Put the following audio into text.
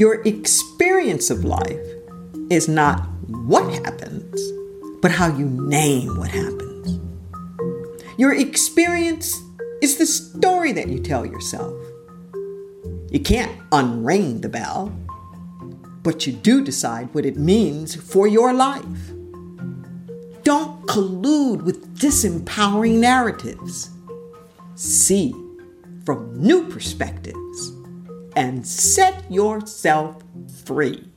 Your experience of life is not what happens, but how you name what happens. Your experience is the story that you tell yourself. You can't unring the bell, but you do decide what it means for your life. Don't collude with disempowering narratives. See from new perspectives and set yourself free.